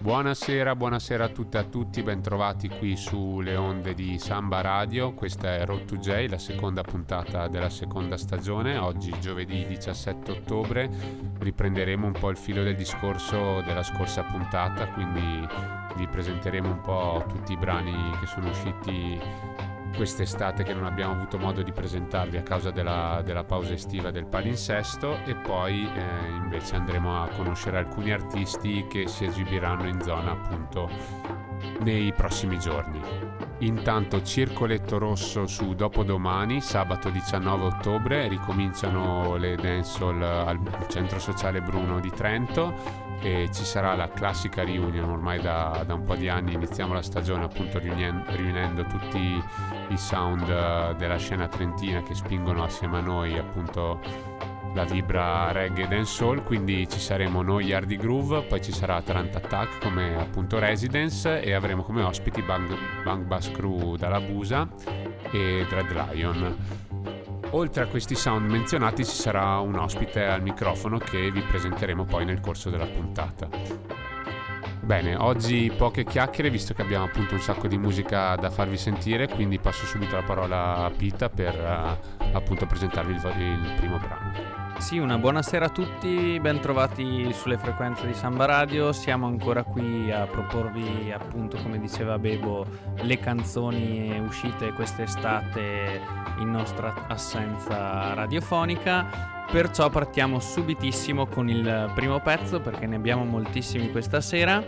Buonasera, buonasera a tutte e a tutti, bentrovati qui sulle onde di Samba Radio. Questa è Road to J, la seconda puntata della seconda stagione. Oggi, giovedì 17 ottobre, riprenderemo un po' il filo del discorso della scorsa puntata, quindi vi presenteremo un po' tutti i brani che sono usciti quest'estate che non abbiamo avuto modo di presentarvi a causa della, della pausa estiva del palinsesto e poi eh, invece andremo a conoscere alcuni artisti che si esibiranno in zona appunto nei prossimi giorni. Intanto Circoletto Rosso su Dopodomani, sabato 19 ottobre, ricominciano le dancehall al Centro Sociale Bruno di Trento e ci sarà la classica reunion ormai da, da un po' di anni. Iniziamo la stagione appunto riunendo, riunendo tutti i sound eh, della scena trentina che spingono assieme a noi appunto la vibra reggae dancehall quindi ci saremo noi Hardy Groove poi ci sarà Atalanta Attack come appunto residence e avremo come ospiti Bang, Bang Bass Crew dalla Busa e Dread Lion Oltre a questi sound menzionati ci sarà un ospite al microfono che vi presenteremo poi nel corso della puntata. Bene, oggi poche chiacchiere visto che abbiamo appunto un sacco di musica da farvi sentire, quindi passo subito la parola a Pita per uh, appunto presentarvi il, il primo brano. Sì, una buonasera a tutti, bentrovati sulle frequenze di Samba Radio. Siamo ancora qui a proporvi, appunto, come diceva Bebo, le canzoni uscite quest'estate in nostra assenza radiofonica. Perciò partiamo subitissimo con il primo pezzo perché ne abbiamo moltissimi questa sera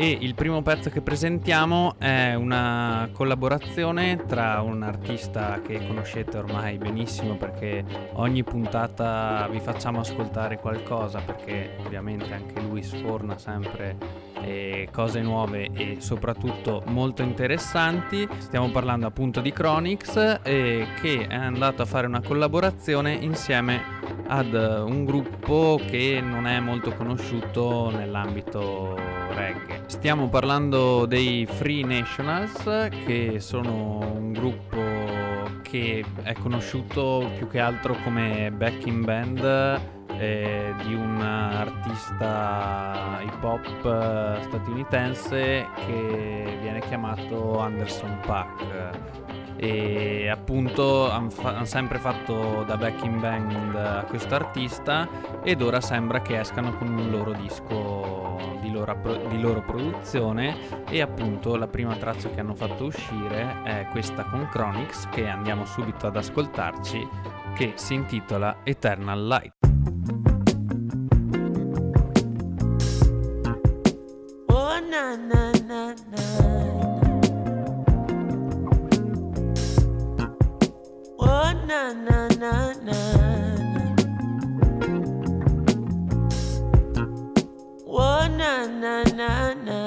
e il primo pezzo che presentiamo è una collaborazione tra un artista che conoscete ormai benissimo perché ogni puntata vi facciamo ascoltare qualcosa perché ovviamente anche lui sforna sempre eh, cose nuove e soprattutto molto interessanti. Stiamo parlando appunto di Chronix eh, che è andato a fare una collaborazione insieme ad un gruppo che non è molto conosciuto nell'ambito reggae. Stiamo parlando dei Free Nationals, che sono un gruppo che è conosciuto più che altro come backing band eh, di un artista hip hop eh, statunitense che viene chiamato Anderson Paak e appunto hanno fa- han sempre fatto da backing band a questo artista ed ora sembra che escano con un loro disco di loro, pro- di loro produzione e appunto la prima traccia che hanno fatto uscire è questa con Chronix che andiamo subito ad ascoltarci che si intitola Eternal Light. Oh, na, na, na, na. na na na Oh na na na na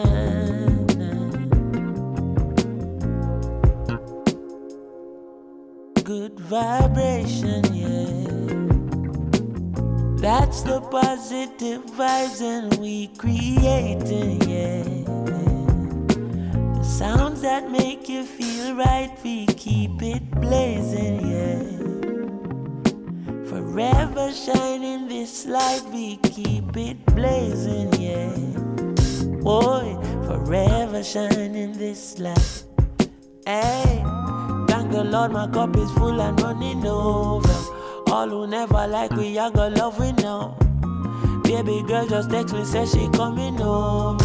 Good vibration, yeah. That's the positive vibes and we creating, yeah. The sounds that make you feel right, we keep it blazing, yeah. Forever shining this light, we keep it blazing, yeah. Boy, forever shining this light. Hey, thank the Lord, my cup is full and running over. All who never like we, I got love we know. Baby girl just text me, say she coming home.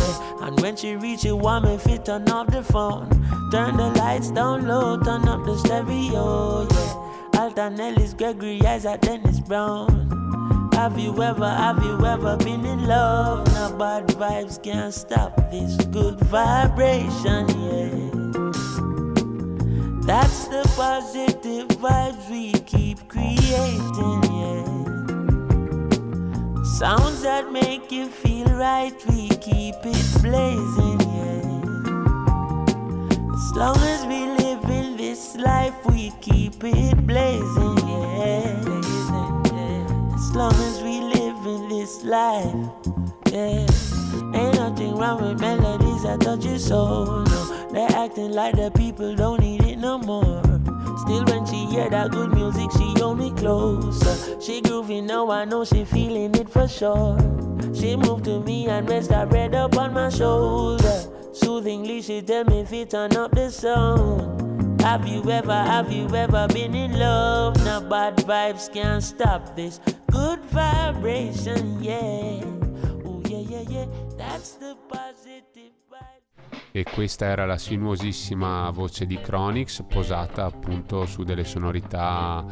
And when she reach it, want me fit turn off the phone. Turn the lights down low, turn up the stereo. Yeah. Alton Ellis, Gregory Isaac, Dennis Brown. Have you ever, have you ever been in love? Now bad vibes can't stop this good vibration, yeah. That's the positive vibes we keep creating, yeah. Sounds that make you feel right, we keep it blazing, yeah. As long as we live in this life, we keep it blazing, yeah. As long as we live in this life, yeah. Ain't nothing wrong with melodies that touch your soul, no. They're acting like the people don't need it no more. Still, when she hear that good music, she hold me closer. She groovy now, I know she feeling it for sure. She moved to me and rest her head up on my shoulder. Soothingly, she tell me if it turn up the sound. Have you ever, have you ever been in love? Now bad vibes can't stop this good vibration, yeah. Oh yeah, yeah, yeah. That's the positive vibe. E questa era la sinuosissima voce di Chronix posata appunto su delle sonorità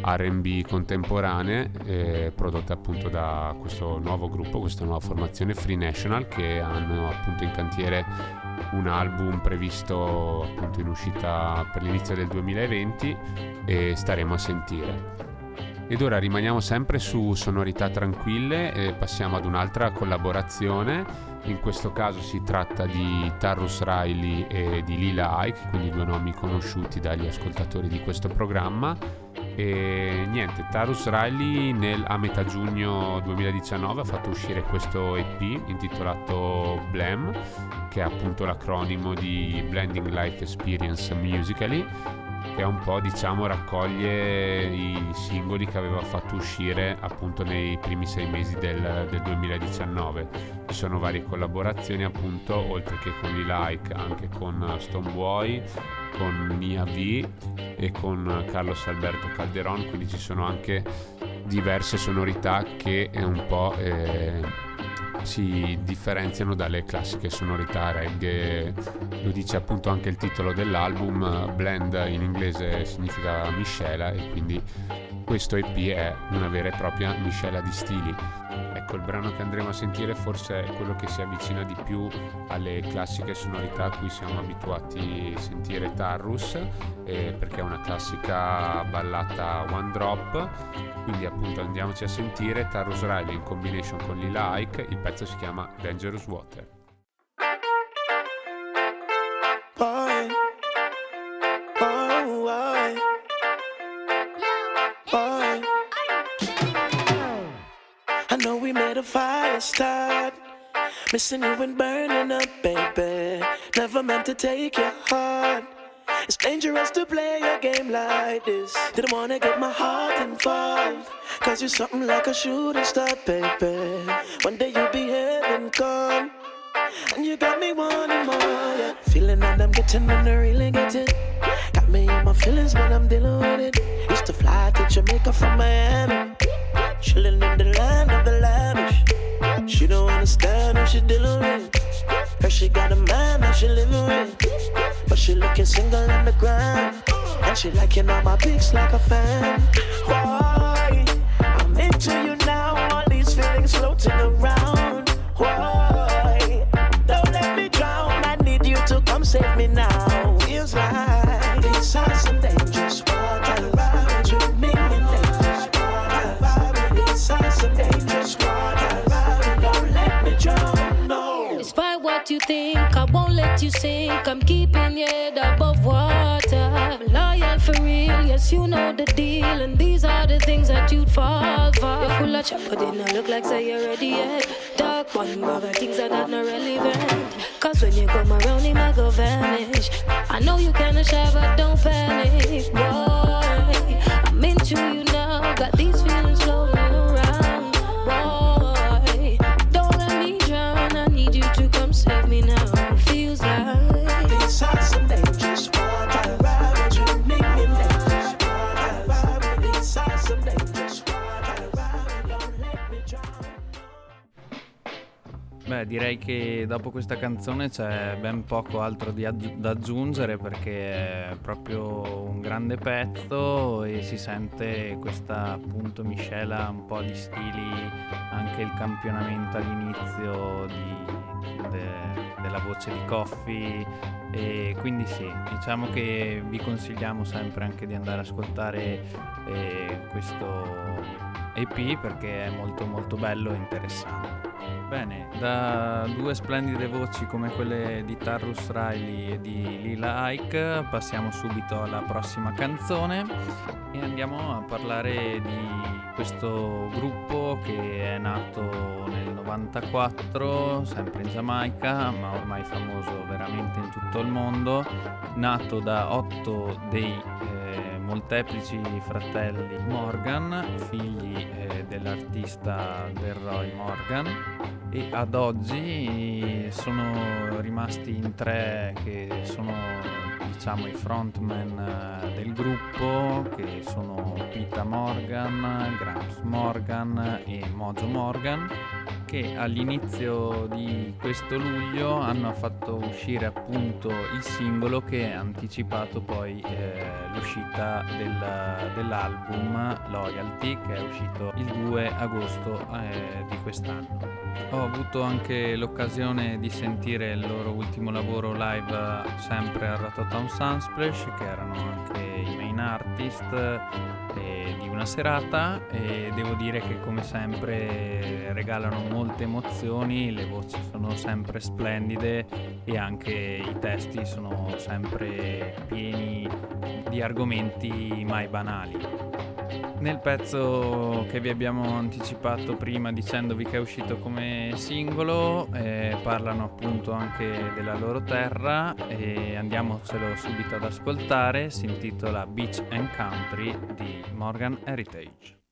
RB contemporanee eh, prodotte appunto da questo nuovo gruppo, questa nuova formazione Free National che hanno appunto in cantiere un album previsto appunto in uscita per l'inizio del 2020 e staremo a sentire. Ed ora rimaniamo sempre su sonorità tranquille e passiamo ad un'altra collaborazione. In questo caso si tratta di Tarrus Riley e di Lila Ike, quindi due nomi conosciuti dagli ascoltatori di questo programma. E niente, Tarus Riley nel, a metà giugno 2019 ha fatto uscire questo EP intitolato Blam, che è appunto l'acronimo di Blending Life Experience Musically che un po' diciamo raccoglie i singoli che aveva fatto uscire appunto nei primi sei mesi del, del 2019 ci sono varie collaborazioni appunto oltre che con Lee Like anche con Stoneboy con Mia V e con Carlos Alberto Calderon. Quindi ci sono anche diverse sonorità che è un po' eh, si differenziano dalle classiche sonorità reggae, lo dice appunto anche il titolo dell'album, blend in inglese significa miscela e quindi questo EP è una vera e propria miscela di stili. Ecco, il brano che andremo a sentire forse è quello che si avvicina di più alle classiche sonorità a cui siamo abituati a sentire Tarrus, eh, perché è una classica ballata one drop, quindi appunto andiamoci a sentire Tarrus Riley in combination con Lila Ike, il pezzo si chiama Dangerous Water. Start. Missing you and burning up, baby. Never meant to take your heart. It's dangerous to play a game like this. Didn't wanna get my heart involved. Cause you're something like a shooting star, baby. One day you'll be heaven come. And you got me wanting more, yeah. Feeling that I'm getting when I really get it. Got me in my feelings when I'm dealing with it. Used to fly to Jamaica from Miami. Chilling in the land of the lavish. She don't understand who she dealing with. Her she got a man that she living with. But she looking single on the ground. And she liking all my pics like a fan. I you sink. I'm keeping your head above water. Loyal for real, yes, you know the deal. And these are the things that you'd fall for. You're full of chat, but they don't look like say you're ready yet. Dark one, other things are not not relevant. Cause when you come around, it might go vanish. I know you kinda shy, but don't panic. Boy, I'm into you now. Got these feelings Beh, direi che dopo questa canzone c'è ben poco altro aggi- da aggiungere perché è proprio un grande pezzo e si sente questa appunto miscela un po' di stili, anche il campionamento all'inizio di- de- della voce di Coffee e quindi sì, diciamo che vi consigliamo sempre anche di andare ad ascoltare eh, questo EP perché è molto molto bello e interessante. Bene, da due splendide voci come quelle di Tarrus Riley e di Lila Ike passiamo subito alla prossima canzone e andiamo a parlare di questo gruppo che è nato nel 94, sempre in Giamaica, ma ormai famoso veramente in tutto il mondo, nato da otto dei eh, molteplici fratelli Morgan, figli dell'artista Delroy Morgan. E ad oggi sono rimasti in tre che sono diciamo i frontman eh, del gruppo che sono Pita Morgan, Gramps Morgan e Mojo Morgan che all'inizio di questo luglio hanno fatto uscire appunto il singolo che ha anticipato poi eh, l'uscita del, dell'album Loyalty che è uscito il 2 agosto eh, di quest'anno. Ho avuto anche l'occasione di sentire il loro ultimo lavoro live sempre al Rototom Sunsplash che erano anche i main artist eh, di una serata e devo dire che come sempre regalano molte emozioni, le voci sono sempre splendide e anche i testi sono sempre pieni di argomenti mai banali. Nel pezzo che vi abbiamo anticipato prima dicendovi che è uscito come singolo, eh, parlano appunto anche della loro terra e andiamocelo subito ad ascoltare, si intitola Beach and Country di Morgan Heritage.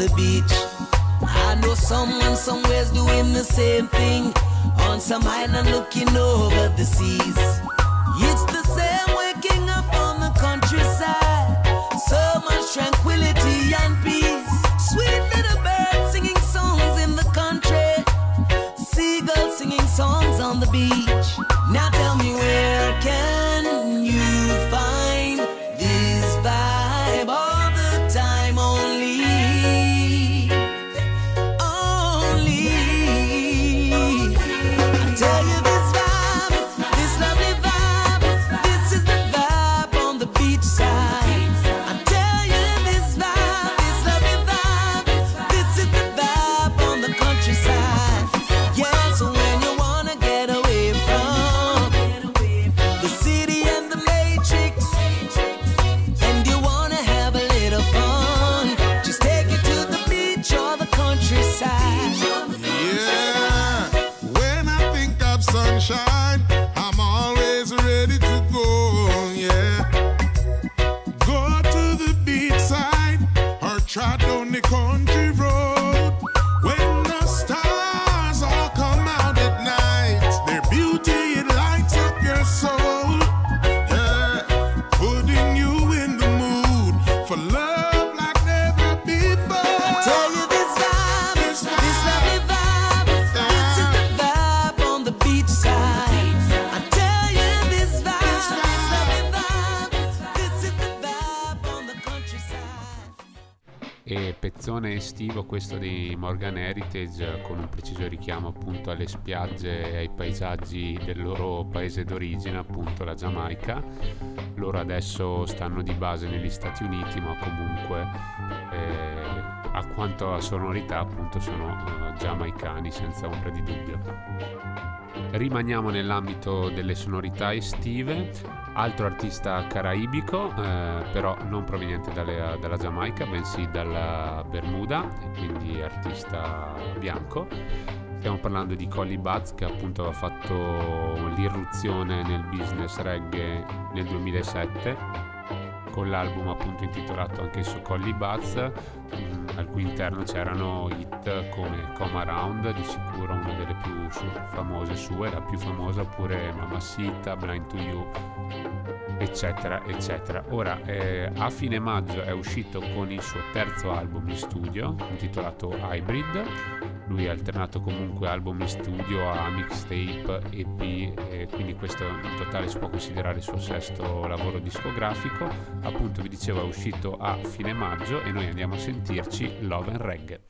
The beach. I know someone somewhere's doing the same thing on some island looking over the seas. It's the same questo di Morgan Heritage con un preciso richiamo appunto alle spiagge e ai paesaggi del loro paese d'origine, appunto la Giamaica. Loro adesso stanno di base negli Stati Uniti, ma comunque eh, a quanto a sonorità appunto sono eh, giamaicani senza ombra di dubbio. Rimaniamo nell'ambito delle sonorità estive, altro artista caraibico, eh, però non proveniente dalle- dalla Giamaica, bensì dalla Bermuda, quindi artista bianco. Stiamo parlando di Collie Buds che appunto aveva fatto l'irruzione nel business reggae nel 2007 con l'album appunto intitolato anch'esso Collie Buds mm, al cui interno c'erano hit come Come Around di sicuro una delle più famose sue la più famosa oppure Mamacita, Blind to You eccetera eccetera. Ora eh, a fine maggio è uscito con il suo terzo album in studio intitolato Hybrid. Lui ha alternato comunque album in studio a mixtape, EP e quindi questo in totale si può considerare il suo sesto lavoro discografico. Appunto vi dicevo è uscito a fine maggio e noi andiamo a sentirci Love and Reggae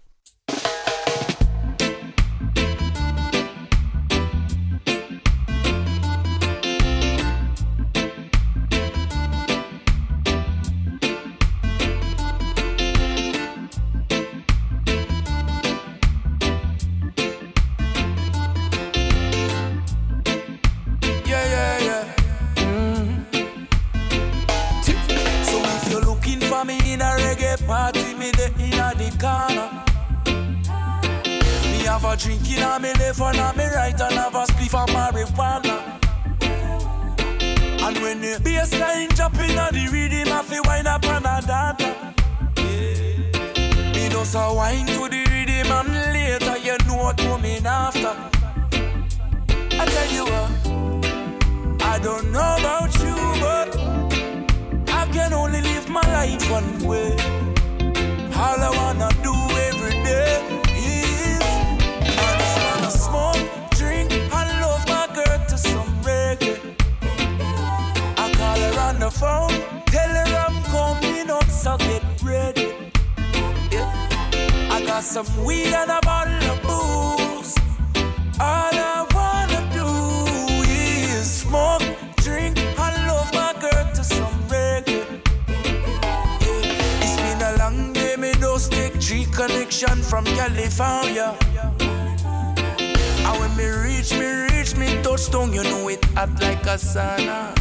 touchdown, you know it hot like a sauna.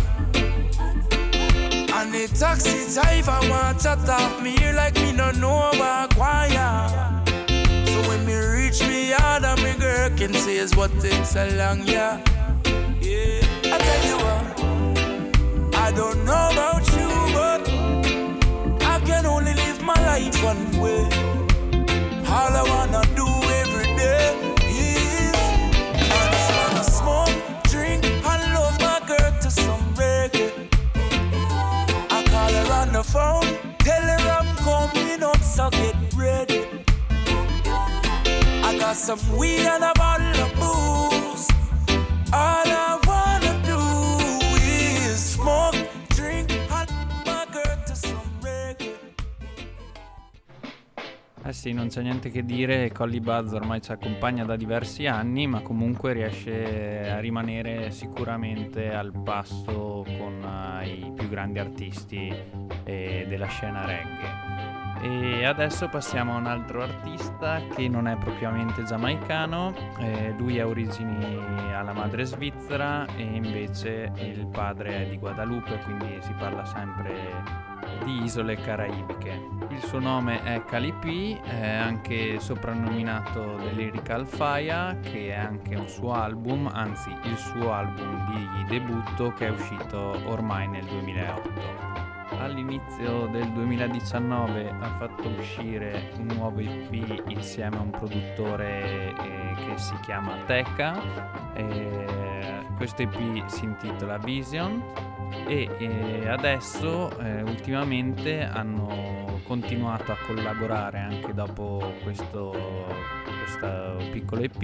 And the taxi driver want to talk me here like me no know about choir. So when me reach me yard and me girl can say is what takes so long, yeah. Yeah, I tell you what, I don't know about you, but I can only live my life one way. All I wanna do phone. Tell her I'm coming up, so get ready. I got some weed and a bottle of booze. All I Eh sì, non c'è niente che dire, Colly Buzz ormai ci accompagna da diversi anni, ma comunque riesce a rimanere sicuramente al passo con uh, i più grandi artisti eh, della scena reggae. E adesso passiamo a un altro artista che non è propriamente giamaicano, eh, lui ha origini alla madre svizzera e invece il padre è di Guadalupe, quindi si parla sempre di isole caraibiche. Il suo nome è Calipi, è anche soprannominato The Lyrical Fire, che è anche un suo album, anzi il suo album di debutto che è uscito ormai nel 2008 all'inizio del 2019 ha fatto uscire un nuovo EP insieme a un produttore eh, che si chiama Teca. Eh, questo EP si intitola Vision e eh, adesso eh, ultimamente hanno continuato a collaborare anche dopo questo, questo piccolo EP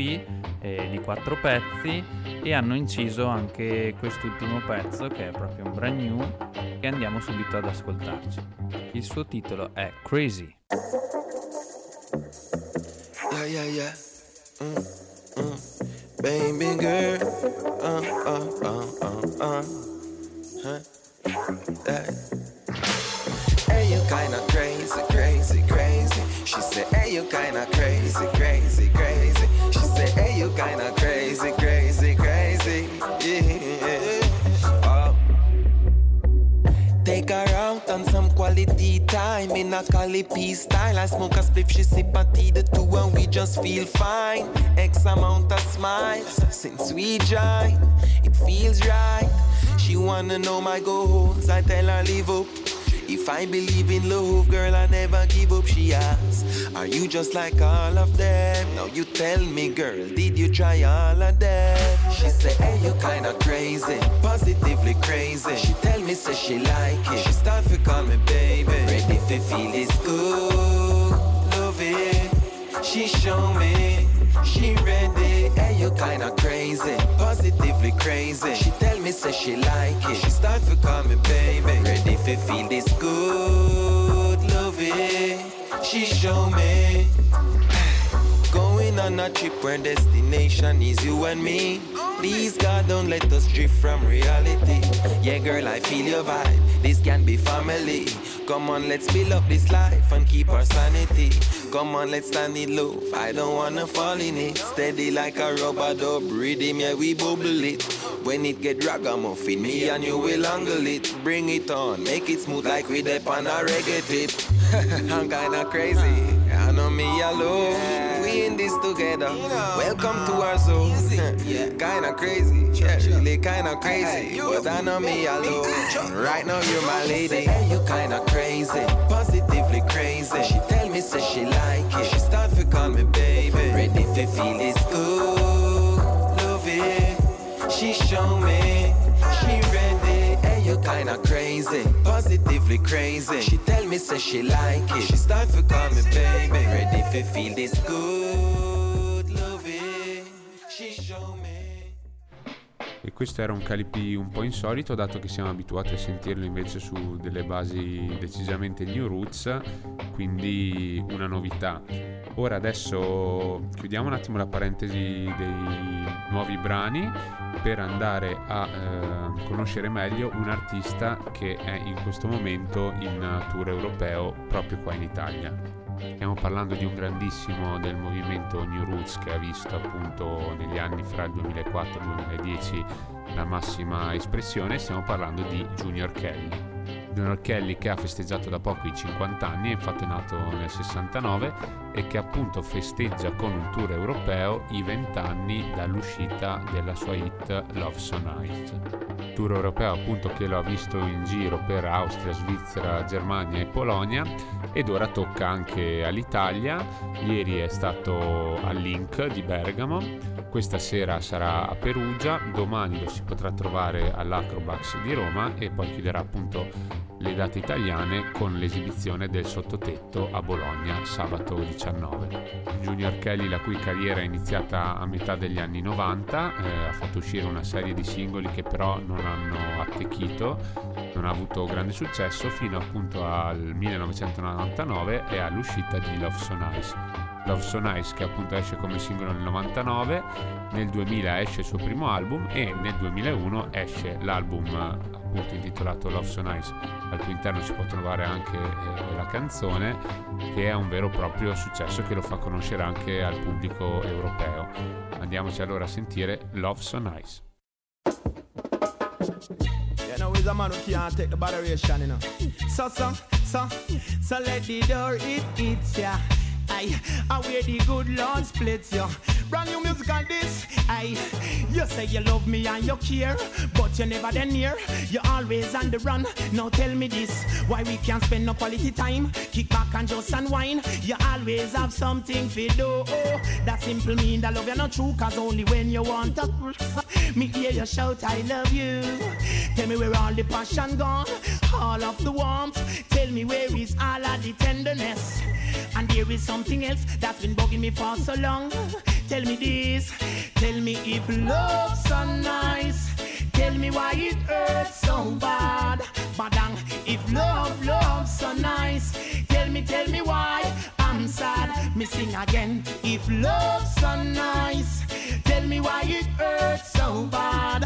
eh, di quattro pezzi e hanno inciso anche quest'ultimo pezzo che è proprio un brand new che andiamo subito ad ascoltarci. Il suo titolo è Crazy. Yeah, yeah, yeah. Mm, mm. Baby girl. Uh, uh, uh, uh, uh. Huh? Hey. hey, you kinda crazy, crazy, crazy. She said, hey, you kinda crazy, crazy, crazy. Time in a Cali peace style. I smoke a spliff, she sip a tea, the two and we just feel fine. X amount of smiles since we joined, it feels right. She wanna know my goals, I tell her live up. If I believe in love, girl, I never give up. She asks, Are you just like all of them? Now you tell me, girl, did you try all of them? She say, Hey, you kinda crazy, positively crazy. She tell me, say she like it. She start to call me baby. To feel it's good, love it. She show me. She ready, hey you kinda crazy, positively crazy. She tell me say she like it. She start call me baby. Ready to feel this good, love it. She show me. Going on a trip where destination is you and me. Please God don't let us drift from reality. Yeah girl I feel your vibe. This can be family. Come on let's build up this life and keep our sanity. Come on let's stand it low. I don't wanna fall in it. Steady like a rubber dub. Rhythm yeah we bubble it. When it get ragamuffin, me and you will angle it. Bring it on, make it smooth like we dip on a reggae tip. I'm kinda crazy. I know me alone. We in this together. Welcome to our zone. kinda crazy, yeah, really kinda crazy. But I know me alone. Right now you're my lady. Hey, you kinda crazy, positively crazy. She tell me say she like it. She start to call me baby. Ready to feel this good, love it. She show me kinda crazy, positively crazy. She tell me say she like it. She start for call me baby. Ready for feel this good, E questo era un calipi un po' insolito, dato che siamo abituati a sentirlo invece su delle basi decisamente new roots, quindi una novità. Ora adesso chiudiamo un attimo la parentesi dei nuovi brani per andare a eh, conoscere meglio un artista che è in questo momento in tour europeo proprio qua in Italia. Stiamo parlando di un grandissimo del movimento New Roots che ha visto appunto negli anni fra il 2004 e il 2010 la massima espressione, stiamo parlando di Junior Kelly. Junior Kelly che ha festeggiato da poco i 50 anni, infatti è nato nel 69 e che appunto festeggia con un tour europeo i 20 anni dall'uscita della sua hit Love So. Tour europeo appunto che lo ha visto in giro per Austria, Svizzera, Germania e Polonia ed ora tocca anche all'Italia. Ieri è stato al Link di Bergamo, questa sera sarà a Perugia, domani lo si potrà trovare all'Acrobax di Roma e poi chiuderà appunto le date italiane con l'esibizione del sottotetto a Bologna sabato 19. Junior Kelly, la cui carriera è iniziata a metà degli anni 90, eh, ha fatto uscire una serie di singoli che però non hanno attecchito, non ha avuto grande successo fino appunto al 1999 e all'uscita di Love So Nice. Love So Nice che appunto esce come singolo nel 99, nel 2000 esce il suo primo album e nel 2001 esce l'album appunto intitolato Love So Nice, al cui interno si può trovare anche eh, la canzone che è un vero e proprio successo che lo fa conoscere anche al pubblico europeo. Andiamoci allora a sentire Love So Nice. You know, he's a man who can't take the botheration, you know. So, so, so, so let the door it eats ya. I, I wear the good Lord splits you. Brand new music on this. I, you say you love me and you care, but you never then near. You always on the run. Now tell me this, why we can't spend no quality time? Kick back and just unwind. You always have something to do. Oh, that simple mean that love you're not true, cause only when you want to. Me hear you shout, I love you. Tell me where all the passion gone, all of the warmth. Tell me where is all of the tenderness. And there is something else that's been bugging me for so long. Tell me this, tell me if love's so nice. Tell me why it hurts so bad. Badang, if love, love's so nice. Tell me, tell me why I'm sad. Me sing again. If love's so nice. Tell me why it hurts so bad.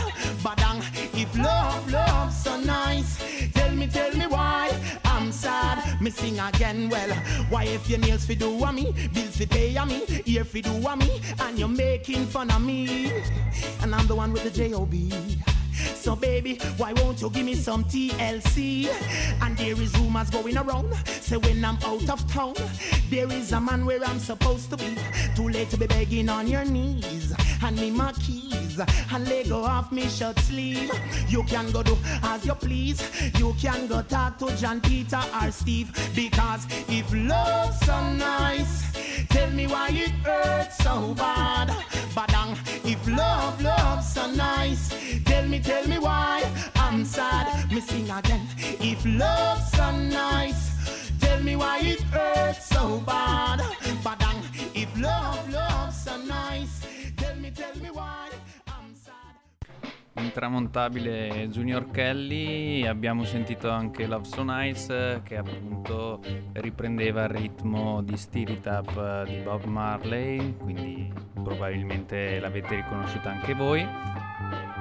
Badang, if love, love's so nice. Tell me, tell me why I'm sad. Me sing again. Well, why if your nails fi do a me, bills fi pay a me, ear fi do a me, and you're making fun of me, and I'm the one with the job. So baby, why won't you give me some TLC? And there is rumors going around. Say when I'm out of town, there is a man where I'm supposed to be. Too late to be begging on your knees. Hand me my keys and let go off me shirt sleeve. You can go do as you please. You can go talk to John Peter or Steve. Because if love's so nice, tell me why it hurts so bad. Badang, if love, love's so nice, tell me, tell me why I'm sad. Me sing again. If love's so nice, tell me why it hurts so bad. Badang, if love, love's so nice, Intramontabile Junior Kelly, abbiamo sentito anche Love So Nice che appunto riprendeva il ritmo di Steer It Up di Bob Marley, quindi probabilmente l'avete riconosciuta anche voi.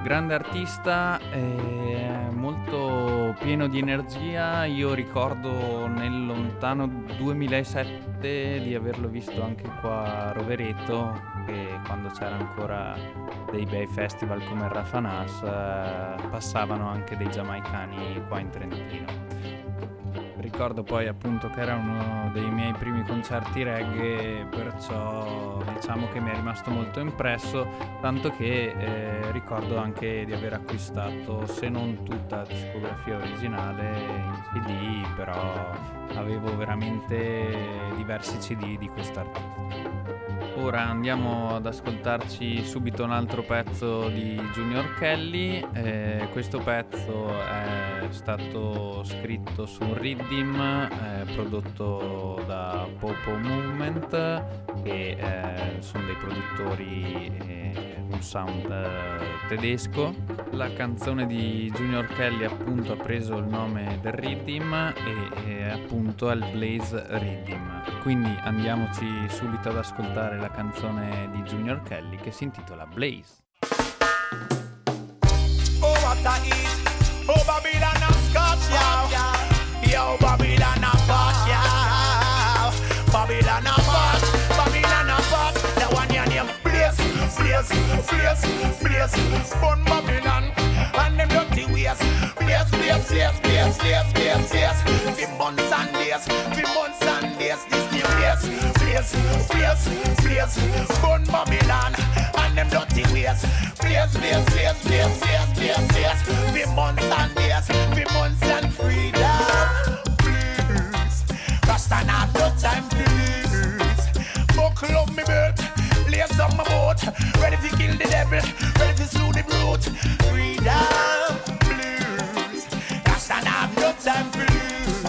Grande artista, eh, molto pieno di energia, io ricordo nel lontano 2007 di averlo visto anche qua a Rovereto, che quando c'era ancora dei bei festival come il Rafanas eh, passavano anche dei giamaicani qua in Trentino. ricordo poi appunto che era uno dei miei primi concerti reggae, perciò diciamo che mi è rimasto molto impresso, tanto che eh, ricordo anche di aver acquistato, se non tutta la discografia originale in CD, però avevo veramente diversi CD di quest'artista. Ora andiamo ad ascoltarci subito un altro pezzo di Junior Kelly. Eh, questo pezzo è stato scritto su un Riddim eh, prodotto da Popo Movement, che eh, sono dei produttori eh, un sound eh, tedesco. La canzone di Junior Kelly appunto ha preso il nome del Riddim e, appunto è il Blaze Riddim. Quindi andiamoci subito ad ascoltare la canzone di Junior Kelly che si intitola Blaze. Oh what a heat, oh Babylon a scotch yeah. Yo Babylon a pot yeah. Babylon a Blaze, Blaze, Blaze. Spun Babylon and them dirty ways. Blaze, Blaze, Blaze, Blaze, Blaze, Blaze, Blaze. For months and days, for months and days. This new place, place, place, place. Spun Babylon and them dirty ways. Place, place, place, place, place, place, place. Months and days, for months and freedom. Please, Rasta not no time, please. Buckle up me belt, lace on my boat. Ready to kill the devil, ready to slew the brute. Freedom, blues. Rasta not no time, please.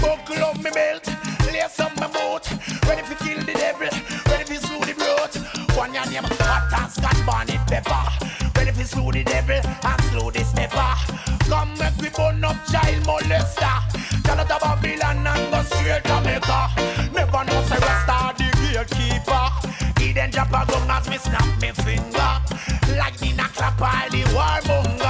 Buckle up me belt, lace on my boat. Ready to kill the devil, ready to slew the brute. One your name, hot and scotch bonnet pepper. Ready to slew the devil and slew the stepper. Come make we burn up child molester. Tell out of Babylon and go straight to me snap me finger. Lightning a clap all the warmonger.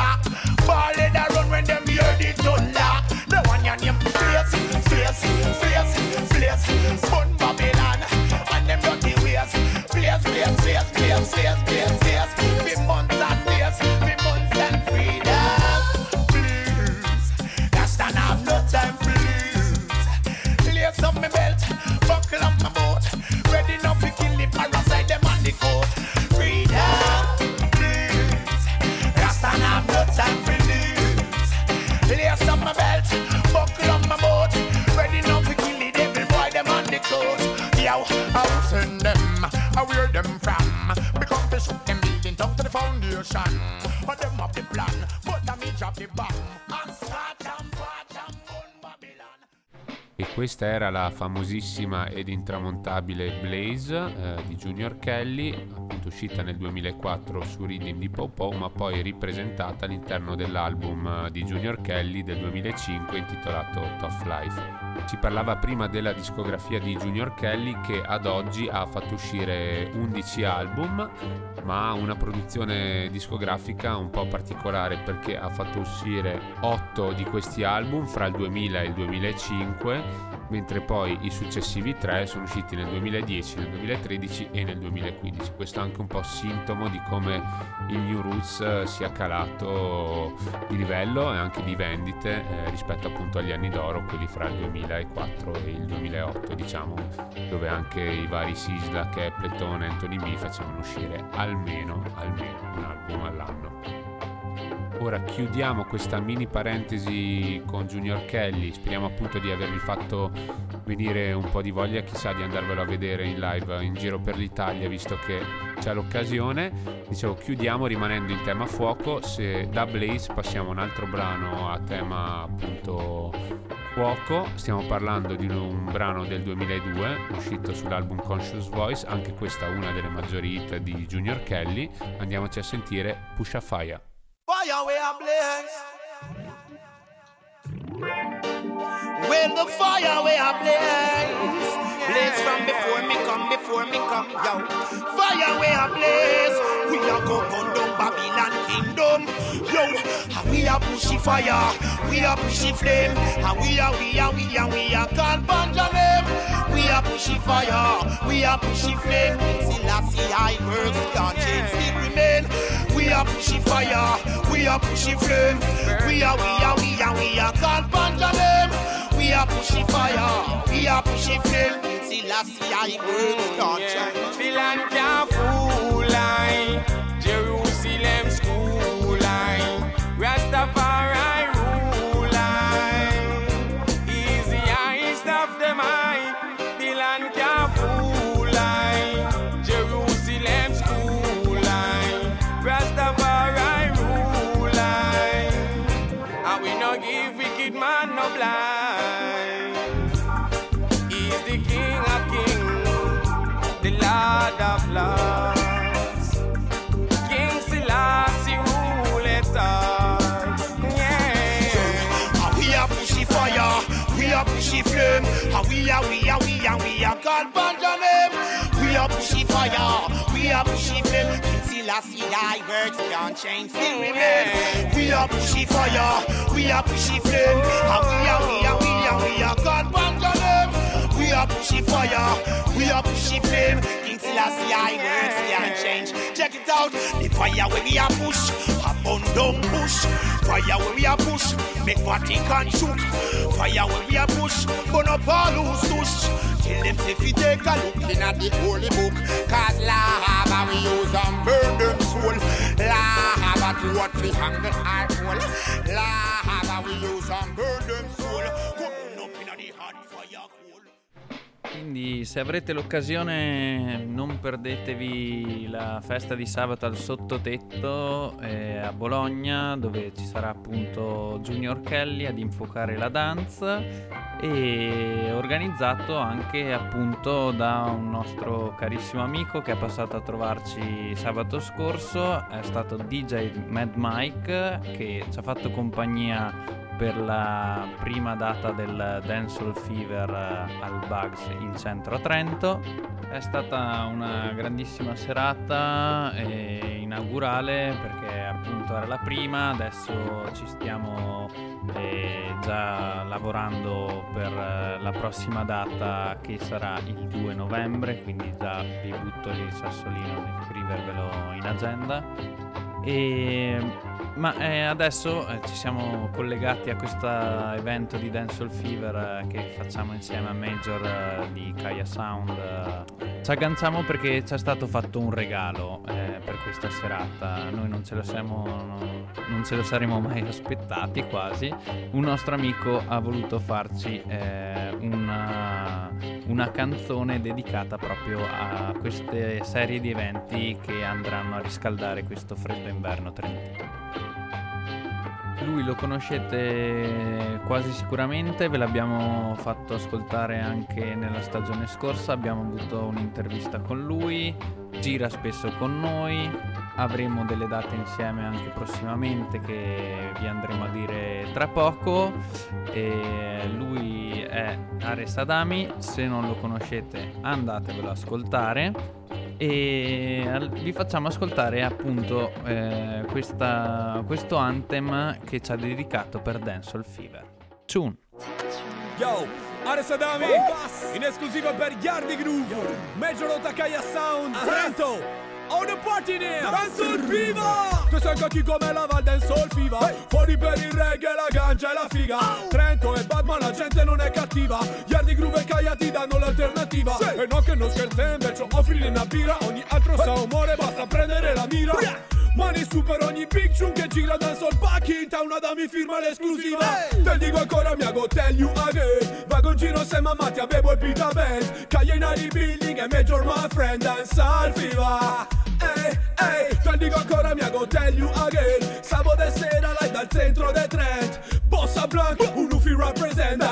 Era la famosissima ed intramontabile Blaze eh, di Junior Kelly, appunto uscita nel 2004 su Rhythm di Popo, ma poi ripresentata all'interno dell'album eh, di Junior Kelly del 2005 intitolato Tough Life. Si parlava prima della discografia di Junior Kelly che ad oggi ha fatto uscire 11 album, ma ha una produzione discografica un po' particolare perché ha fatto uscire 8 di questi album fra il 2000 e il 2005, mentre poi i successivi 3 sono usciti nel 2010, nel 2013 e nel 2015. Questo è anche un po' sintomo di come il New Roots eh, sia calato di livello e anche di vendite eh, rispetto appunto agli anni d'oro, quelli fra il 2004 e il 2008, diciamo, dove anche i vari Sisla, Capleton e Anthony B facevano uscire almeno, almeno un album all'anno. Ora chiudiamo questa mini parentesi con Junior Kelly, speriamo appunto di avervi fatto venire un po' di voglia, chissà di andarvelo a vedere in live in giro per l'Italia visto che c'è l'occasione. Dicevo chiudiamo rimanendo in tema fuoco, se da Blaze passiamo a un altro brano a tema appunto fuoco, stiamo parlando di un brano del 2002 uscito sull'album Conscious Voice, anche questa una delle maggiori hit di Junior Kelly, andiamoci a sentire Push a Fire. Fire we are blaze. When the fire we are blaze. Blaze from before me come, before me come, yo. Fire we are blaze. We are go down Babylon kingdom, yo. And ah, we are pushy fire, we are pushy flame, and we are, we are, we are, we are called Benjamin. We are pushy fire, we are pushy flame. Till I see high words, can't change, still remain. We are pushy fire, we are pushy flame. We are, we are, we are, we are called Benjamin. We We are pushing fire, we are pushing flame. See last year it works, can't change. Land can't fool we are, we are, we are, we are God Banja name. We are pushing fire, we are pushing flame. King Selassie, thy works can't change, still remain. We are pushing fire, we are pushing flame. And we are, we are, we are, we are God Banja name. We are pushing fire, we are pushing flame. Selassie, thy works can't change. Check it out, the fire where we are push, a burn down bush. Fire where we are push, make Vatican shook. Fire where we are push, burn up all who's tush. Tell them if you take a look in at the holy book. Cause lava we use and burn them soul. Lava to what we hang the hole. Lava we use and burn them soul. Quindi se avrete l'occasione non perdetevi la festa di sabato al sottotetto eh, a Bologna dove ci sarà appunto Junior Kelly ad infuocare la danza e organizzato anche appunto da un nostro carissimo amico che è passato a trovarci sabato scorso, è stato DJ Mad Mike che ci ha fatto compagnia per la prima data del Dancehall Fever eh, al Bugs in centro a Trento. È stata una grandissima serata inaugurale perché appunto era la prima, adesso ci stiamo eh, già lavorando per eh, la prossima data che sarà il 2 novembre, quindi già vi butto il sassolino di scrivervelo in agenda. E, ma eh, adesso eh, ci siamo collegati a questo evento di Dancehall Fever eh, che facciamo insieme a Major eh, di Kaya Sound. Ci agganciamo perché ci è stato fatto un regalo eh, per questa serata. Noi non ce siamo, non, non ce lo saremmo mai aspettati quasi. Un nostro amico ha voluto farci eh, una, una canzone dedicata proprio a queste serie di eventi che andranno a riscaldare questo freddo inverno trentino. Lui lo conoscete quasi sicuramente, ve l'abbiamo fatto ascoltare anche nella stagione scorsa, abbiamo avuto un'intervista con lui, gira spesso con noi, avremo delle date insieme anche prossimamente che vi andremo a dire tra poco. E lui è Ares Adami, se non lo conoscete andatevelo ad ascoltare e al- vi facciamo ascoltare appunto eh, questa- questo anthem che ci ha dedicato per Dancehall Fever. Tune. Yo, Ares Adami, in esclusiva per Yardi Groove, Major Otakaya Sound, Trento. The party there, Dancehall Fever! Tu sai chi come la Val Dancehall Fever. Fuori per il reggae, la ganja e la figa. Trento e Batman, la gente non è cattiva. Yardi Groove e Kaya ti danno l'alternativa. E no che non scherzi invece, offrire una birra. Ogni altro sa umore, basta prendere la mira Mani su per ogni big tune che gira dancehall back in town Ad mi firma l'esclusiva. Te dico ancora, mi hago tell you again. Vago in giro se mamma ti avevo e pita band in ari building e major my friend Dancehall Fever Ehi, ehi, te dico ancora, mi hago tell you again. Sabato sera live dal centro del Trent. Bossa Blanc, un Luffy represent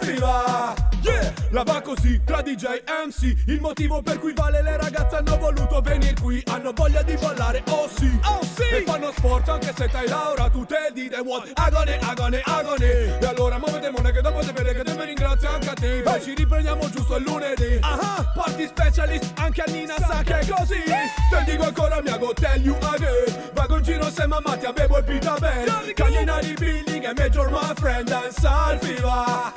Fever Yeah, la va così tra DJ e MC Il motivo per cui Vale e le ragazze hanno voluto venire qui. Hanno voglia di ballare, oh sì, oh sì. E fanno sport anche se stai Laura Tu te di the what, agone, agone, agone. E allora muovete mone che dopo sapere che te mi ringrazio anche a te. Poi ci riprendiamo giusto il lunedì. Ah, party specialist anche a Nina sa che è così Te dico ancora mi hago tell you again. Vago in giro se mamma ti avevo e pita band Cagliena di building e major my friend Dancehall Fever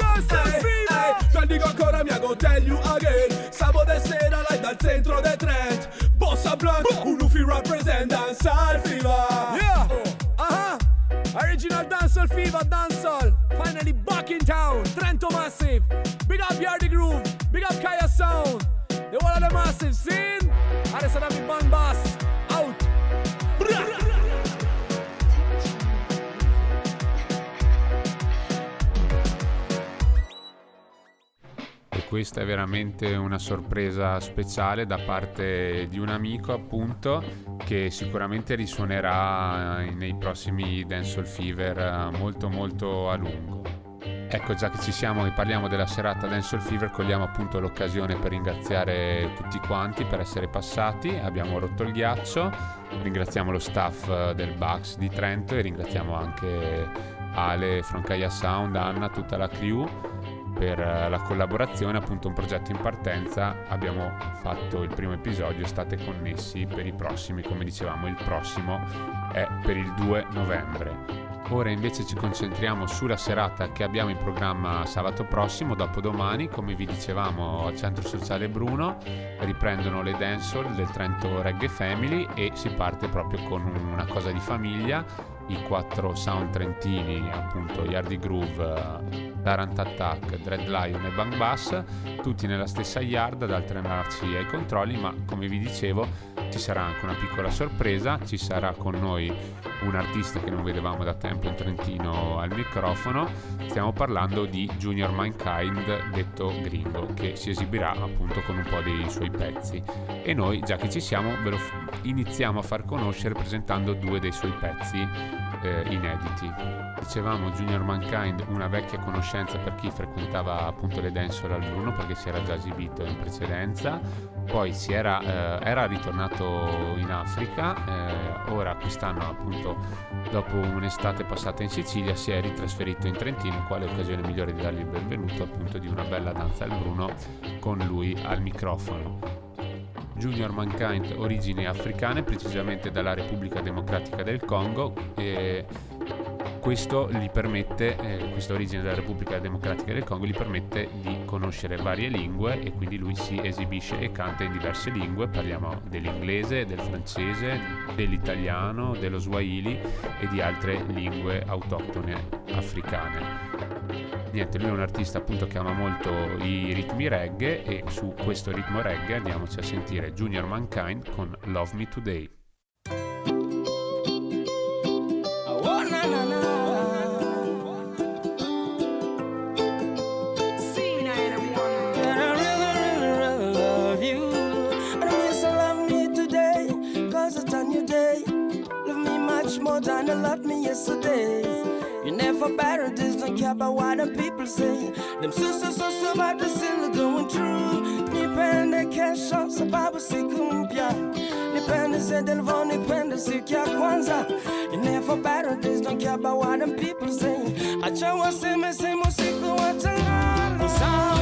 Te dico ancora mi hago tell you again. Sabato sera live dal centro del Trent. Bossa Blanc, un Luffy represent Dancehall Fever Yeah, aha Original Dancehall Fever, Dancehall finally back in town. Trento Massive. Big up Yardy Groove. Big up Kaya Sound. The one of the massive scene. Adesso dammi Bang Bass. Out. Bra. Questa è veramente una sorpresa speciale da parte di un amico, appunto, che sicuramente risuonerà nei prossimi Dancehall Fever eh, molto molto a lungo. Ecco, già che ci siamo e parliamo della serata Dancehall Fever, cogliamo appunto l'occasione per ringraziare tutti quanti per essere passati. Abbiamo rotto il ghiaccio, ringraziamo lo staff eh, del Bugs di Trento e ringraziamo anche Ale, Francaia Sound, Anna, tutta la crew per eh, la collaborazione, appunto un progetto in partenza. Abbiamo fatto il primo episodio, state connessi per i prossimi, come dicevamo, il prossimo è per il 2 novembre. Ora invece ci concentriamo sulla serata che abbiamo in programma sabato prossimo, dopodomani, come vi dicevamo al Centro Sociale Bruno, riprendono le dancehall del Trento Reggae Family e si parte proprio con una cosa di famiglia, i quattro sound trentini, appunto Yardi Groove, Tarant Attack, Dread Lion e Bang Bass, tutti nella stessa yard ad alternarci ai controlli, ma come vi dicevo ci sarà anche una piccola sorpresa, ci sarà con noi un artista che non vedevamo da tempo in Trentino al microfono, stiamo parlando di Junior Mankind, detto Gringo, che si esibirà appunto con un po' dei suoi pezzi. E noi, già che ci siamo, ve lo iniziamo a far conoscere presentando due dei suoi pezzi eh, inediti. Dicevamo Junior Mankind, una vecchia conoscenza per chi frequentava appunto le dancehall al Bruno perché si era già esibito in precedenza, poi era, eh, era ritornato in Africa, eh, ora quest'anno appunto dopo un'estate passata in Sicilia si è ritrasferito in Trentino, quale occasione migliore di dargli il benvenuto appunto di una bella danza al Bruno con lui al microfono. Junior Mankind, origini africane, precisamente dalla Repubblica Democratica del Congo. E questo gli permette, eh, questa origine della Repubblica Democratica del Congo gli permette di conoscere varie lingue e quindi lui si esibisce e canta in diverse lingue, parliamo dell'inglese, del francese, dell'italiano, dello swahili e di altre lingue autoctone africane. Niente, lui è un artista appunto che ama molto i ritmi reggae e su questo ritmo reggae andiamoci a sentire Junior Mankind con Love Me Today. You loved me yesterday. You never better this, don't care about what them people say. Them so so about the still going through. Dipende kesho sababu siku mpya. Dipende se del von, dipende siku ya kwanza. You never better this, don't care about what them people say. Acha waseme same usiku watalala.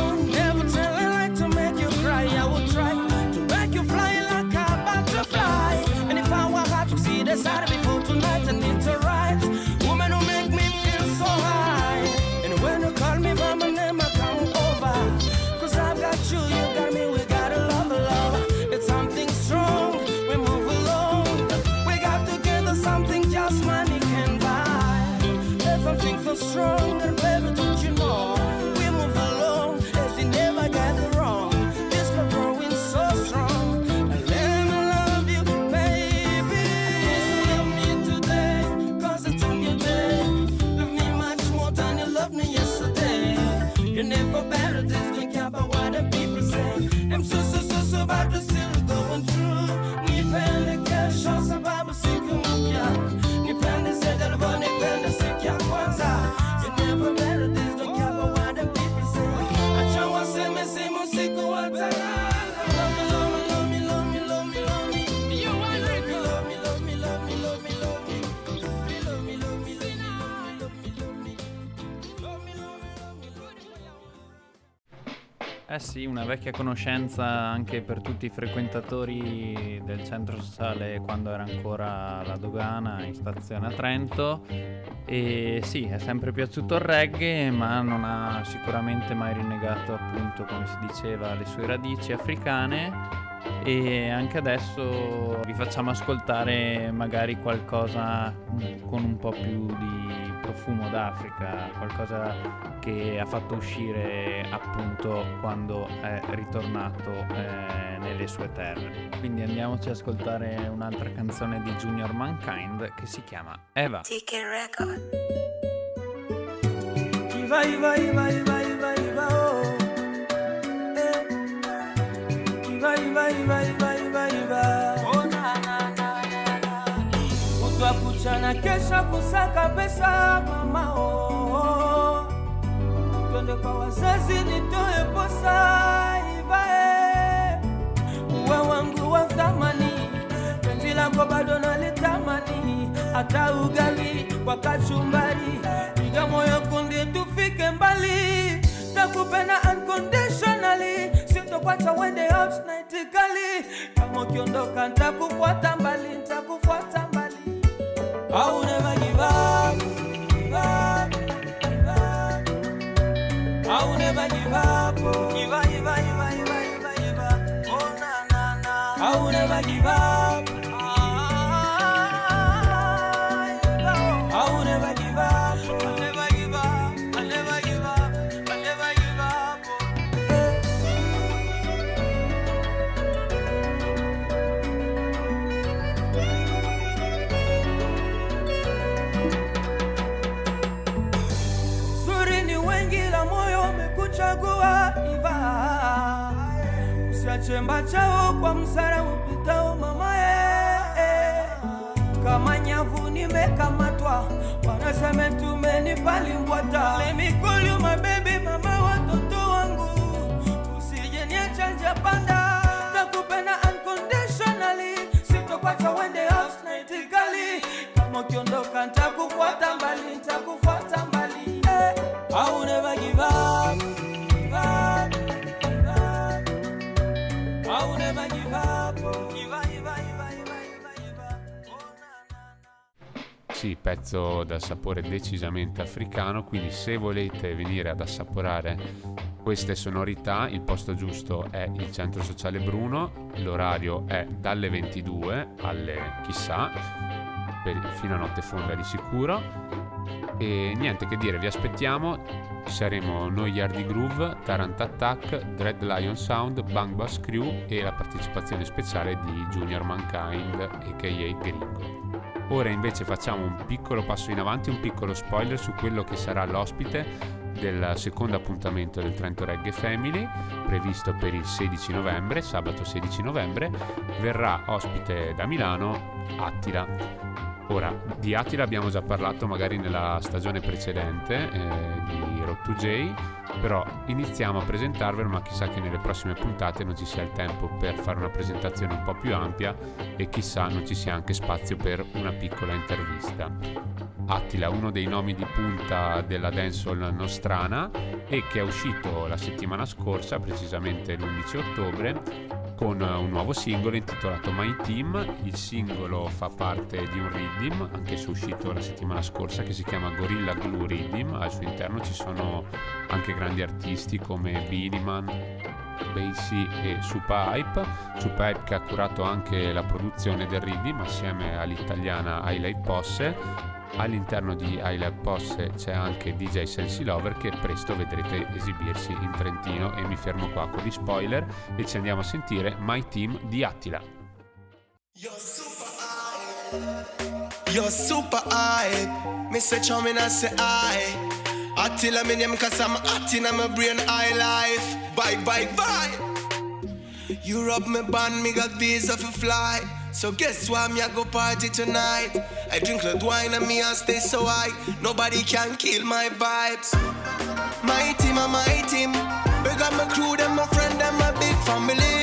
Eh sì, una vecchia conoscenza anche per tutti i frequentatori del centro sociale quando era ancora la dogana in stazione a Trento. E sì, è sempre piaciuto il reggae, ma non ha sicuramente mai rinnegato, appunto, come si diceva, le sue radici africane. E anche adesso vi facciamo ascoltare magari qualcosa con un po' più di profumo d'Africa, qualcosa che ha fatto uscire appunto quando è ritornato eh, nelle sue terre. Quindi andiamoci ad ascoltare un'altra canzone di Junior Mankind che si chiama Eva. TK Record. Iva, Iva, Iva, Iva, kucha kesha kusaka pesa mama oh. Twende kwa wazazi nitoe posa Iva eh. Uwe wangu wa thamani penzi lako bado nalitamani hata ugali kwa kachumbari piga moyo kundi tufike mbali takupenda unconditionally sitokwacha wende out night kali kama ukiondoka ntakufuata mbali ntakufuata mbali au never give up, give up, give up. I'll never give up, oh. up, give up, give up. Oh na na na, I will never give up. Usiache chao kwa msara upitao mamae kama nyavu nimekamatwa wanasema tumenipalimbwata lemikulu mabebi mama watoto wangu. Usije niacha njia panda takupenda unconditionally. Sitokwacha wende house night kali. Kama ukiondoka ntakufuata mbali ntakufuata Sì, pezzo dal sapore decisamente africano, quindi se volete venire ad assaporare queste sonorità, il posto giusto è il Centro Sociale Bruno, l'orario è dalle 22 alle chissà, per- fino a notte fonda di sicuro. E niente che dire, vi aspettiamo. Saremo noi Yardi Groove, Tarant Attack, Dread Lion Sound, Bang Bass Crew e la partecipazione speciale di Junior Mankind a.k.a. Gringo. Ora invece facciamo un piccolo passo in avanti, un piccolo spoiler su quello che sarà l'ospite del secondo appuntamento del Trento Reggae Family, previsto per il 16 novembre, sabato 16 novembre, verrà ospite da Milano Attila. Ora, di Attila abbiamo già parlato magari nella stagione precedente eh, di Road to J, però iniziamo a presentarvelo, ma chissà che nelle prossime puntate non ci sia il tempo per fare una presentazione un po' più ampia e chissà non ci sia anche spazio per una piccola intervista. Attila, uno dei nomi di punta della dancehall nostrana e che è uscito la settimana scorsa, precisamente l'11 ottobre, con un nuovo singolo intitolato My Team. Il singolo fa parte di un riddim, anche se uscito la settimana scorsa, che si chiama Gorilla Glue Riddim. Al suo interno ci sono anche grandi artisti come Billyman, Basie e Supa Hype. Supa Hype che ha curato anche la produzione del riddim assieme all'italiana Highlight Posse. All'interno di Highlight Posse c'è anche DJ Sensi Lover che presto vedrete esibirsi in Trentino e mi fermo qua con gli spoiler e ci andiamo a sentire My Team di Attila. You're super hype. Mr. Chumming, I say I. Attila me name cause I'm hot in my brain high life. Bye, bye, bye. Rub me band, me got visa for fly. So guess what, me I go party tonight. I drink red wine and me I stay so high. Nobody can kill my vibes. My team, my team. We got my crew, them my friend, them my big family.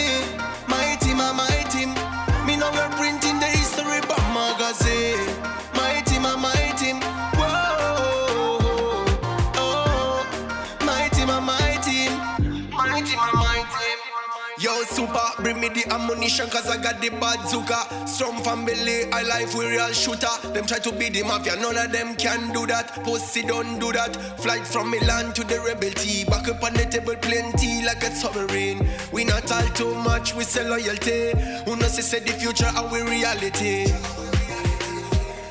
Bring me the ammunition cause I got the bad bazooka. Strong family, I life we real shooter. Them try to be the mafia, none of them can do that. Pussy don't do that. Flight from Milan to the rebel T. Back up on the table, plenty like a submarine. We not all too much, we sell loyalty. Who knows they say the future our reality.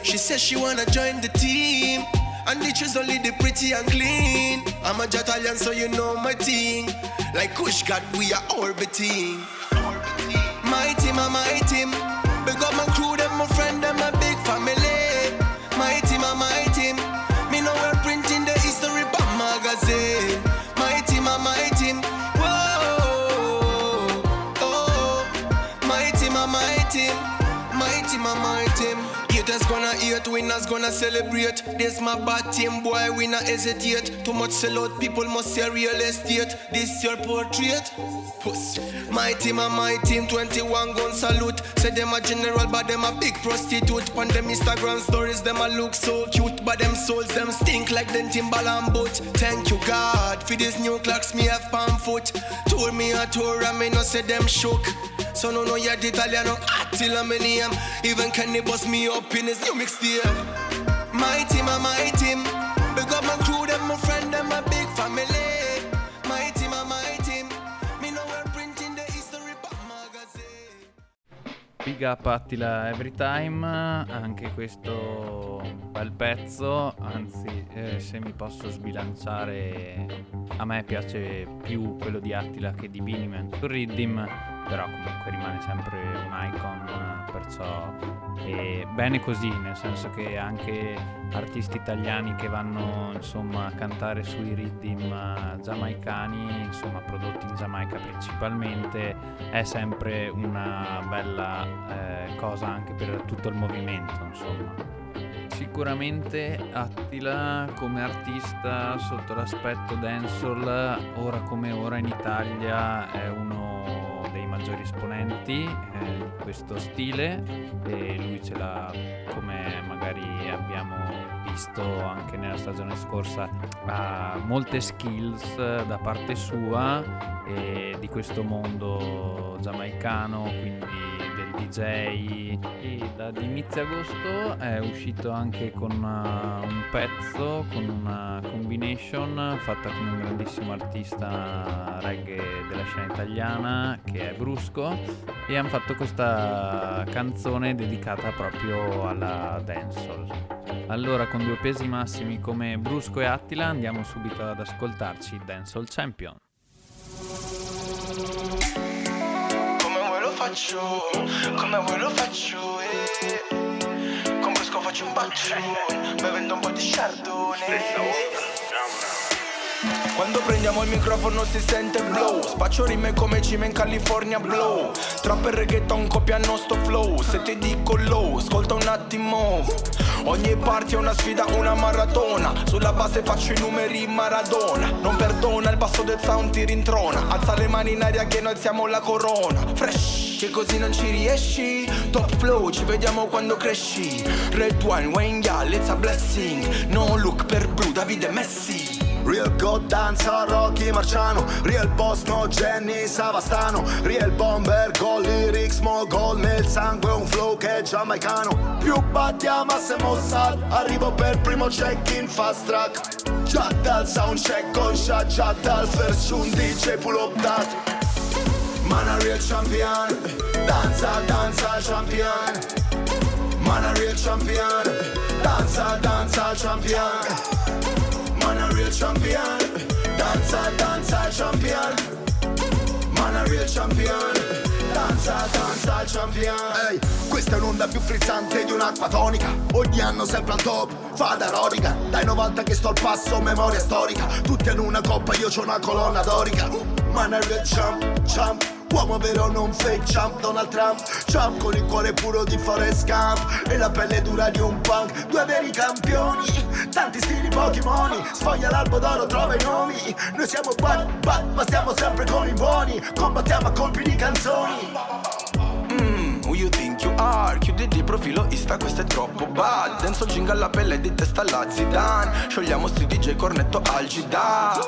She says she wanna join the team. And the choose only the pretty and clean. I'm a Italian, so you know my thing. Like Kush God, we are orbiting. My team, and my team. Big up my crew, them my friend, gonna hate, winners gonna celebrate. This my bad team, boy, we not hesitate. Too much out, people must say real estate. This your portrait? Puss. My team and my team, 21 gun salute. Say them a general, but them a big prostitute. On them Instagram stories, them a look so cute. But them souls, them stink like them Timbaland boot. Thank you, God, for this new clocks me have palm foot. Tour me a tour, and me no say them shook. So no no yeah the Italiano Attila me name Even Kenny bust me up in his new mixtape. My team my team. Big up my crew, them my friend, them my big family. Big up Attila Everytime, anche questo bel pezzo, anzi eh, se mi posso sbilanciare a me piace più quello di Attila che di Biniman Riddim, però comunque rimane sempre un icon, perciò è bene così, nel senso che anche artisti italiani che vanno insomma a cantare sui riddim eh, giamaicani, insomma prodotti in Giamaica principalmente, è sempre una bella eh, cosa anche per tutto il movimento, insomma. Sicuramente Attila come artista sotto l'aspetto dancehall ora come ora in Italia è uno maggiori esponenti eh, di questo stile e lui ce l'ha come magari abbiamo visto anche nella stagione scorsa ha molte skills da parte sua e di questo mondo giamaicano quindi DJ e da inizio agosto è uscito anche con uh, un pezzo con una combination fatta con un grandissimo artista reggae della scena italiana che è Brusco e hanno fatto questa canzone dedicata proprio alla dancehall. Allora con due pesi massimi come Brusco e Attila andiamo subito ad ascoltarci Dancehall Champion faccio, come vuoi lo faccio, eh. Con Brusco faccio un bacio, bevendo un po' di chardonnay. Quando prendiamo il microfono si sente blow Spaccio rime come cime in California blow. Trap e reggaeton copiano sto flow. Se ti dico low, ascolta un attimo. Ogni party è una sfida, una maratona. Sulla base faccio i numeri Maradona. Non perdona, il basso del sound ti rintrona. Alza le mani in aria che noi siamo la corona. Fresh, che così non ci riesci. Top flow, ci vediamo quando cresci. Red wine, Wayne Gal, it's a blessing. No look per Blue, Davide Messi. Real God danza Rocky Marciano. Real boss no Jenny Savastano. Real bomber gol lyrics mo gol nel sangue un flow che è giamaicano. Più battiamo a Mossad Arrivo per primo check in fast track. Già dal sound check con shot Già dal first un DJ pull up that Man a real champion. Danza danza champion. Man a real champion. Danza danza champion. Man a real champion. Danza, danza champion. Man a real champion. Danza, danza champion. Ehi, questa è un'onda più frizzante di un'acqua tonica. Ogni anno sempre al top, fa da rorica. Dai 90 che sto al passo, memoria storica. Tutti hanno una coppa, io c'ho una colonna dorica. Man a real champ, champ Uomo vero non fake champ Donald Trump. Champ con il cuore puro di Forest Gump. E la pelle dura di un punk. Due veri campioni Tanti stili pochi Sfoglia l'albo d'oro trova i nomi. Noi siamo bad bad ma stiamo sempre con i buoni. Combattiamo a colpi di canzoni you think you are? Chiudi di profilo Insta, questo è troppo bad Denso jingle alla pelle di testa alla Zidane Sciogliamo sti DJ cornetto al Gida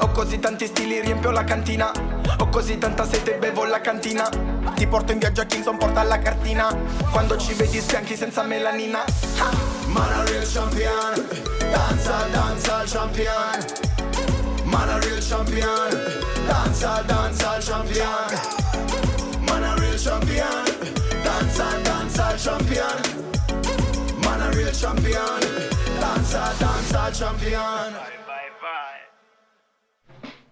Ho così tanti stili, riempio la cantina. Ho così tanta sete, bevo la cantina. Ti porto in viaggio a Kingston, porta la cartina. Quando ci vedi sbianchi senza melanina. Man a real champion, danza, danza champion. Man a real champion, danza, danza champion. Man a real champion, champion. Man a real champion, danza, danza champion.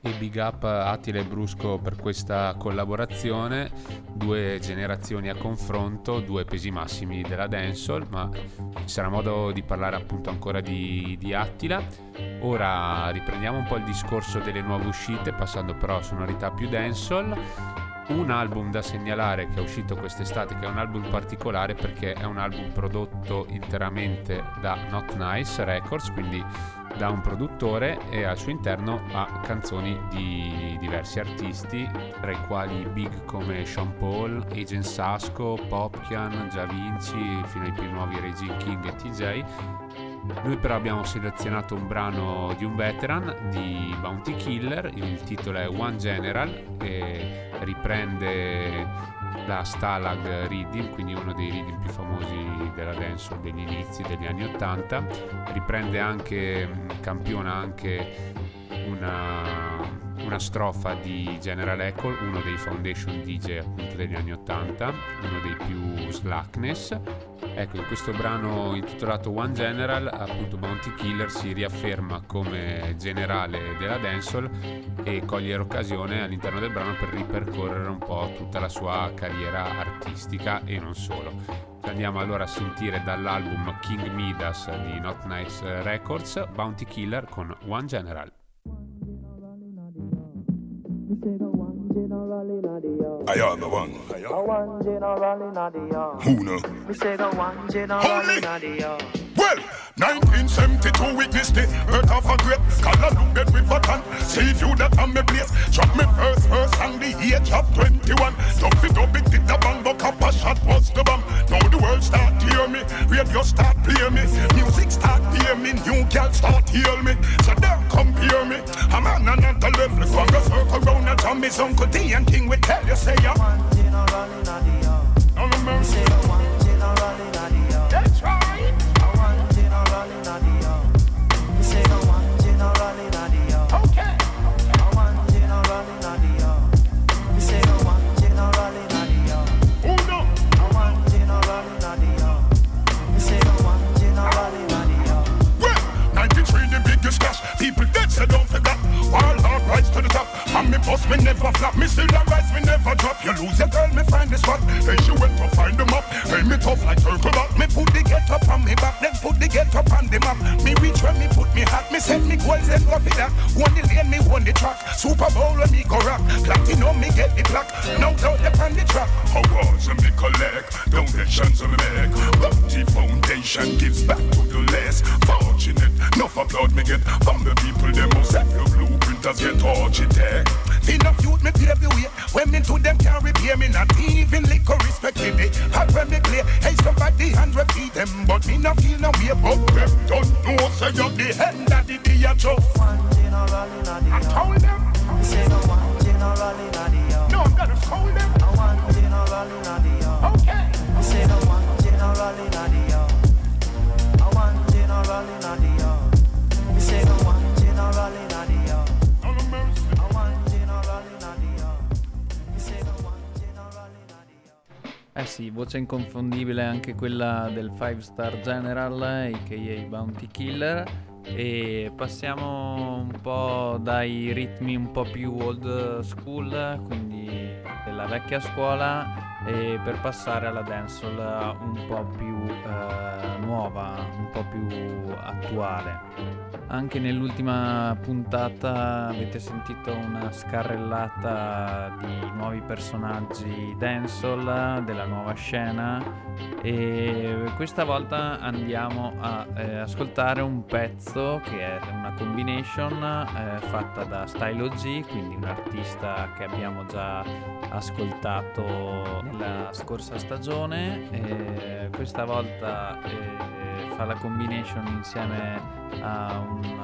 E big up Attila e Brusco per questa collaborazione, due generazioni a confronto, due pesi massimi della dancehall, ma ci sarà modo di parlare appunto ancora di, di Attila. Ora riprendiamo un po' il discorso delle nuove uscite, passando però a sonorità più dancehall. Un album da segnalare che è uscito quest'estate, che è un album particolare perché è un album prodotto interamente da Not Nice Records, quindi da un produttore e al suo interno ha canzoni di diversi artisti, tra i quali big come Sean Paul, Agent Sasco, Popkian, Gia Vinci, fino ai più nuovi Regine King e TJ. Noi però abbiamo selezionato un brano di un veteran di Bounty Killer, il titolo è One General e riprende la Stalag Reading, quindi uno dei reading più famosi della dancehall degli inizi degli anni 80. Riprende anche, campiona anche una, una strofa di General Echo, uno dei foundation DJ appunto degli anni 80, uno dei più slackness. Ecco, in questo brano intitolato One General, appunto Bounty Killer si riafferma come generale della dancehall e coglie l'occasione all'interno del brano per ripercorrere un po' tutta la sua carriera artistica e non solo. Andiamo allora a sentire dall'album King Midas di Not Nice Records, Bounty Killer con One General. I am the one. one general in the yard. Who know? Me say the one general Holy. in the yard. Well, 1972 witness the earth of a great scholar look dead with a tan. See you that on me place. Drop me first verse on the age of 21. Dump it up, it did the bang, but a shot was the bomb. Now the world start hear me, radio start play me, music start hear me, new girl start hear me. So don't compare me. I'm on another level. Go circle round and jam his uncle D and King will tell you say ya. No no mercy. And me never flop. Me still a rise, me never drop. You lose your girl, me find the spot. Hey, she went to find them map. Hey, me tough like turtle back. Me put the get up on me back. Then put the get up on the map. Me reach when me put me hat. Me set me goals, then go for that. One the lane, me won the track. Super Bowl when me go rock. Platinum, me get the plaque. No doubt upon the track. Awards and me collect. Donations and me make. Bounty Foundation gives back to the less fortunate. Enough applaud me get from the people. Them most set your blueprinters get architect. Enough youth me pave the way. When me to them can't repair me, not even liquor respect me. Hot when me play, hey somebody hundred feet them, but me not feel no way about them. Don't know say you're the hand that the day you show. I told them. No, one general in the No, I'm gonna told them. Okay. Sì, voce inconfondibile anche quella del 5 Star General, a.k.a. Bounty Killer. E passiamo un po' dai ritmi un po' più old school, quindi della vecchia scuola, e per passare alla dancehall un po' più eh, nuova, un po' più attuale. Anche nell'ultima puntata avete sentito una scarrellata di nuovi personaggi dancehall della nuova scena e questa volta andiamo a eh, ascoltare un pezzo che è una combination eh, fatta da Stylo G, quindi un artista che abbiamo già ascoltato nella scorsa stagione. E questa volta eh, fa la combination insieme a un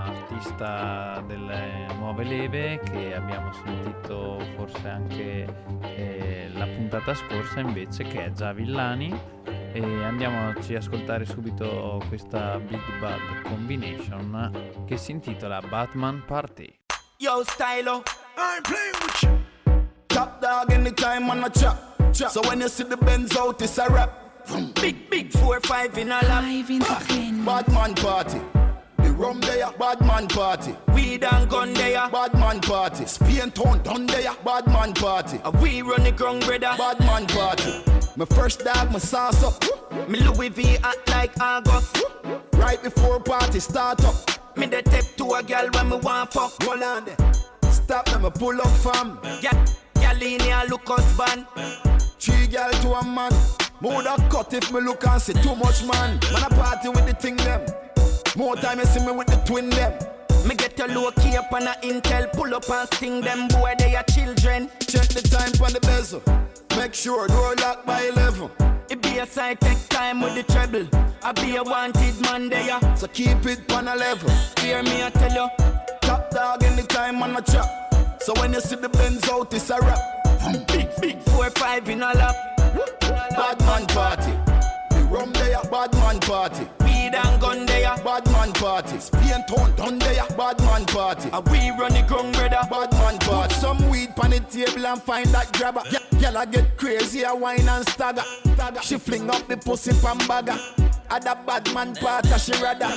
artista delle nuove leve che abbiamo sentito forse anche eh, la puntata scorsa invece che è già Villani e andiamoci ad ascoltare subito questa Big Bad combination che si intitola Batman Party. Yo, Stylo, I ain't playing with you. Top dog anytime on a chop. chop. So when you see the Benz out, it's a rap. Big, big four, five in a lap. Bad man party. The rum there, bad man party. Weed and gun there, bad man party. Spain town done there, bad man party. Uh, we run the ground, brother, bad man party. My first dog, my sauce up. Me Louis V act like August. Right before party start up. Me the tip to a girl when me want fuck. Hold on there. Stop them, me pull up fam. Yeah, in here look husband. Three girl to a man. More that cut if me look and see too much man. Man a party with the thing them. More time you see me with the twin them. Me get a low key up on a intel, pull up and sting them boy, they are children. Check the time on the bezel. Make sure door lock by 11. It be a side take time with the treble. I be a wanted man there. So keep it on a level. Hear me, I tell you. Top dog anytime on a chop. So when you see the Benz out, it's a rap. Big, big four, five in a lap. Bad man party. The rum there, bad man party. Weed and gun there, bad man party. Spain town done there, bad man party. And we run the ground, brother, bad man party. Put some weed on the table and find that grabber. Yeah, girl, I get crazy, I wine and stagger. stagger. She fling up the pussy pan bagger. At a bad man party, she rather.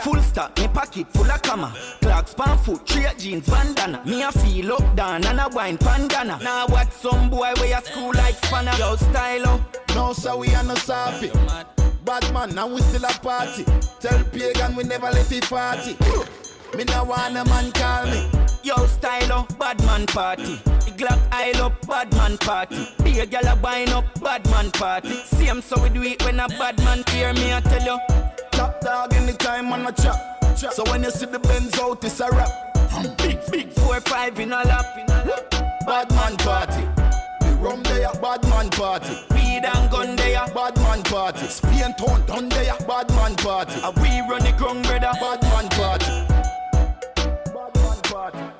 Full stock, me pocket full of comma. Clocks pan foot, straight jeans, bandana. Me a feel up down and a wine pandana. Now what some boy way a school like spanner. Yo style up. No, so we are no sappy. Bad man, now we still a party. Tell pagan we never let it party. Me no want a man call me. Yo style up, bad man party. Glock aisle up, bad man party. Be a gal a wine up, bad man party. Same so we do it when a bad man hear me, I tell you. Top dog anytime on a chop. So when you see the Benz out, it's a rap. Big, big four, five in a lap. Bad man party. The rum there, bad man party. Weed and gun there, bad man party. Spain town done there, bad man party. And we run the ground, brother, bad man party. Bad man party.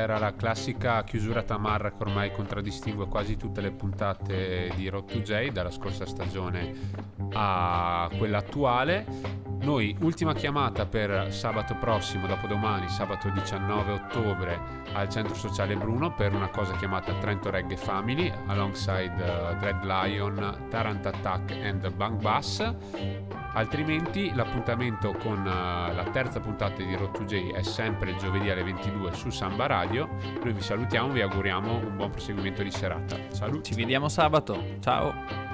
Era la classica chiusura tamarra che ormai contraddistingue quasi tutte le puntate di Road to J, dalla scorsa stagione a quella attuale. Noi, ultima chiamata per sabato prossimo, dopodomani, sabato 19 ottobre, al Centro Sociale Bruno per una cosa chiamata Trento Reggae Family, alongside uh, Dread Lion, Tarant Attack and Bang Bass. Altrimenti l'appuntamento con uh, la terza puntata di Road to J è sempre il giovedì alle 22 su Samba Radio. Noi vi salutiamo, vi auguriamo un buon proseguimento di serata. Saluti. Ci vediamo sabato. Ciao.